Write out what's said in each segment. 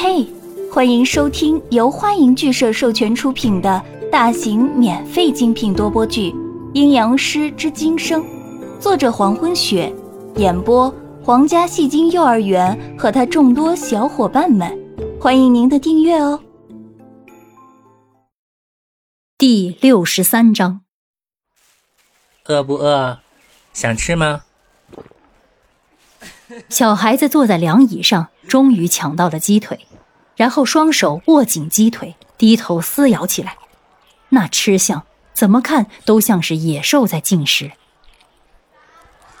嘿，欢迎收听由欢迎剧社授权出品的大型免费精品多播剧《阴阳师之今生》，作者黄昏雪，演播皇家戏精幼儿园和他众多小伙伴们，欢迎您的订阅哦。第六十三章，饿不饿？想吃吗？小孩子坐在凉椅上，终于抢到了鸡腿，然后双手握紧鸡腿，低头撕咬起来。那吃相，怎么看都像是野兽在进食。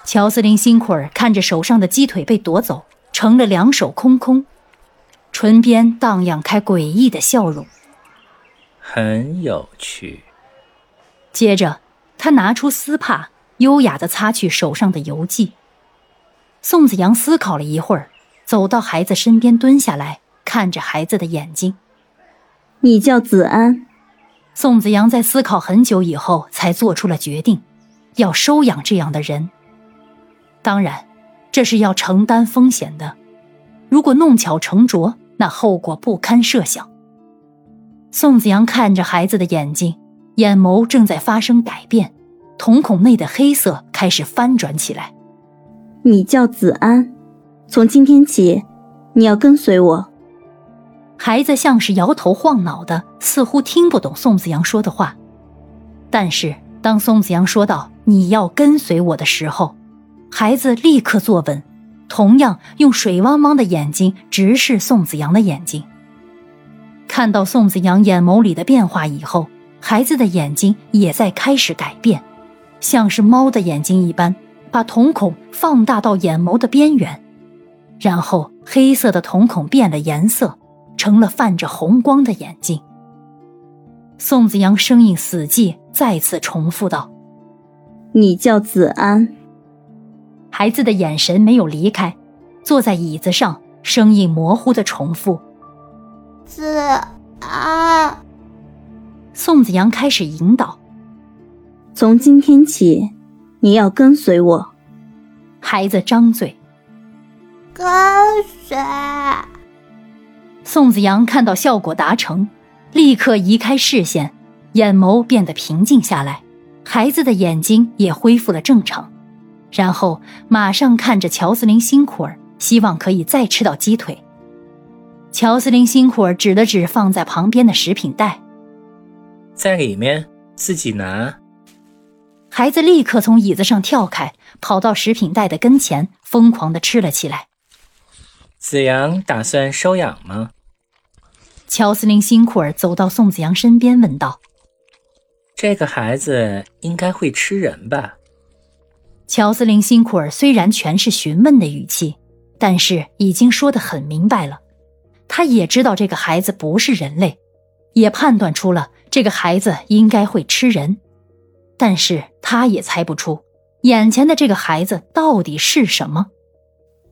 乔斯林辛苦儿看着手上的鸡腿被夺走，成了两手空空，唇边荡漾开诡异的笑容。很有趣。接着，他拿出丝帕，优雅地擦去手上的油迹。宋子阳思考了一会儿，走到孩子身边，蹲下来看着孩子的眼睛。你叫子安。宋子阳在思考很久以后，才做出了决定，要收养这样的人。当然，这是要承担风险的。如果弄巧成拙，那后果不堪设想。宋子阳看着孩子的眼睛，眼眸正在发生改变，瞳孔内的黑色开始翻转起来。你叫子安，从今天起，你要跟随我。孩子像是摇头晃脑的，似乎听不懂宋子阳说的话。但是当宋子阳说到“你要跟随我”的时候，孩子立刻坐稳，同样用水汪汪的眼睛直视宋子阳的眼睛。看到宋子阳眼眸里的变化以后，孩子的眼睛也在开始改变，像是猫的眼睛一般，把瞳孔放大到眼眸的边缘，然后黑色的瞳孔变了颜色，成了泛着红光的眼睛。宋子阳声音死寂，再次重复道：“你叫子安。”孩子的眼神没有离开，坐在椅子上，声音模糊的重复。子安，宋子阳开始引导。从今天起，你要跟随我。孩子张嘴，跟随。宋子阳看到效果达成，立刻移开视线，眼眸变得平静下来，孩子的眼睛也恢复了正常，然后马上看着乔斯林辛苦儿，希望可以再吃到鸡腿。乔斯林辛苦儿指了指放在旁边的食品袋，在里面自己拿。孩子立刻从椅子上跳开，跑到食品袋的跟前，疯狂的吃了起来。子阳打算收养吗？乔斯林辛苦儿走到宋子阳身边问道：“这个孩子应该会吃人吧？”乔斯林辛苦儿虽然全是询问的语气，但是已经说得很明白了。他也知道这个孩子不是人类，也判断出了这个孩子应该会吃人，但是他也猜不出眼前的这个孩子到底是什么。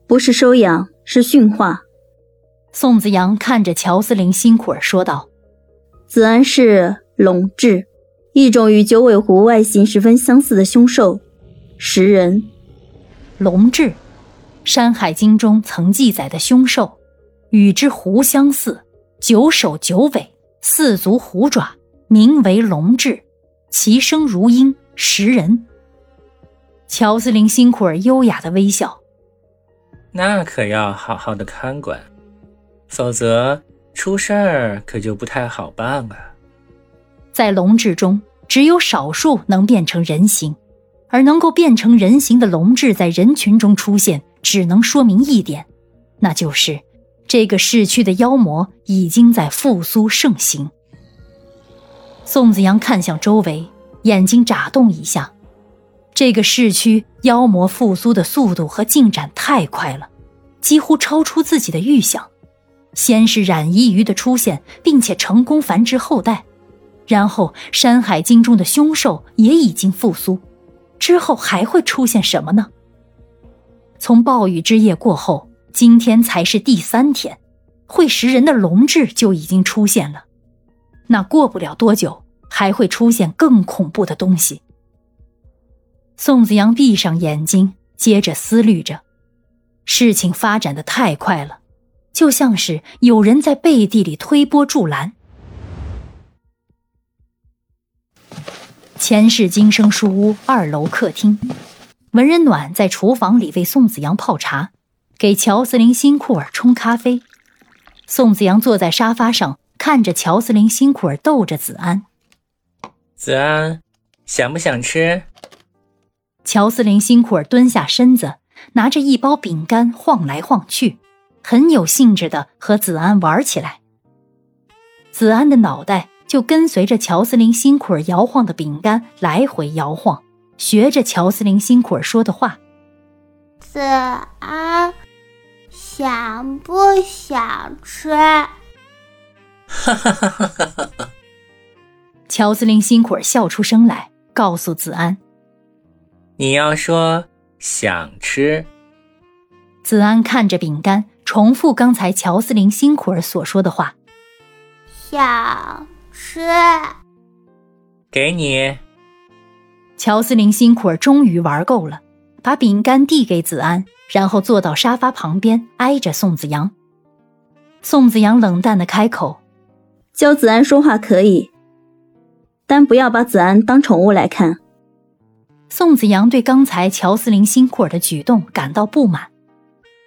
不是收养，是驯化。宋子阳看着乔斯林辛苦儿说道：“子安是龙豸，一种与九尾狐外形十分相似的凶兽，食人。龙豸，《山海经》中曾记载的凶兽。”与之狐相似，九首九尾，四足虎爪，名为龙豸，其声如鹰，食人。乔斯林辛苦而优雅的微笑，那可要好好的看管，否则出事儿可就不太好办了。在龙志中，只有少数能变成人形，而能够变成人形的龙志在人群中出现，只能说明一点，那就是。这个市区的妖魔已经在复苏盛行。宋子阳看向周围，眼睛眨动一下。这个市区妖魔复苏的速度和进展太快了，几乎超出自己的预想。先是染衣鱼的出现，并且成功繁殖后代，然后《山海经》中的凶兽也已经复苏，之后还会出现什么呢？从暴雨之夜过后。今天才是第三天，会食人的龙豸就已经出现了。那过不了多久，还会出现更恐怖的东西。宋子阳闭上眼睛，接着思虑着。事情发展的太快了，就像是有人在背地里推波助澜。前世今生书屋二楼客厅，文人暖在厨房里为宋子阳泡茶，给乔斯林辛库尔冲咖啡。宋子阳坐在沙发上，看着乔斯林辛苦儿逗着子安。子安，想不想吃？乔斯林辛苦儿蹲下身子，拿着一包饼干晃来晃去，很有兴致的和子安玩起来。子安的脑袋就跟随着乔斯林辛苦儿摇晃的饼干来回摇晃，学着乔斯林辛苦儿说的话。子安，想不想吃？哈哈哈哈哈哈哈！乔司令辛苦儿笑出声来，告诉子安。你要说想吃，子安看着饼干，重复刚才乔司令辛苦儿所说的话。想吃，给你。乔司令辛苦儿终于玩够了，把饼干递给子安，然后坐到沙发旁边，挨着宋子阳。宋子阳冷淡的开口：“教子安说话可以，但不要把子安当宠物来看。”宋子阳对刚才乔斯林辛库尔的举动感到不满。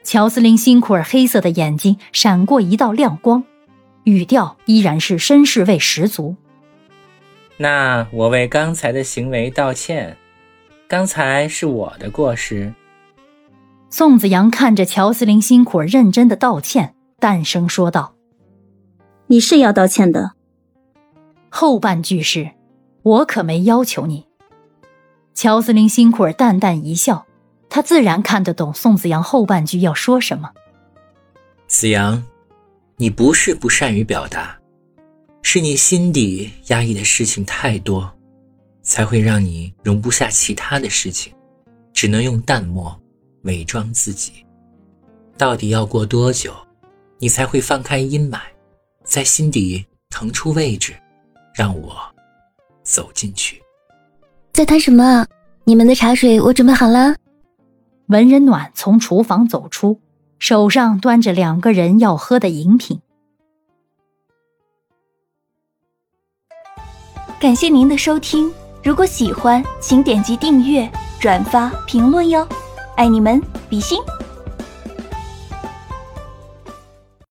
乔斯林辛库尔黑色的眼睛闪过一道亮光，语调依然是绅士味十足。那我为刚才的行为道歉，刚才是我的过失。宋子阳看着乔斯林辛库尔认真的道歉，淡声说道：“你是要道歉的。”后半句是：“我可没要求你。”乔斯林辛库尔淡淡一笑，他自然看得懂宋子阳后半句要说什么。子阳，你不是不善于表达，是你心底压抑的事情太多，才会让你容不下其他的事情，只能用淡漠伪装自己。到底要过多久，你才会放开阴霾，在心底腾出位置，让我走进去？在谈什么？你们的茶水我准备好了。文人暖从厨房走出，手上端着两个人要喝的饮品。感谢您的收听，如果喜欢，请点击订阅、转发、评论哟，爱你们，比心。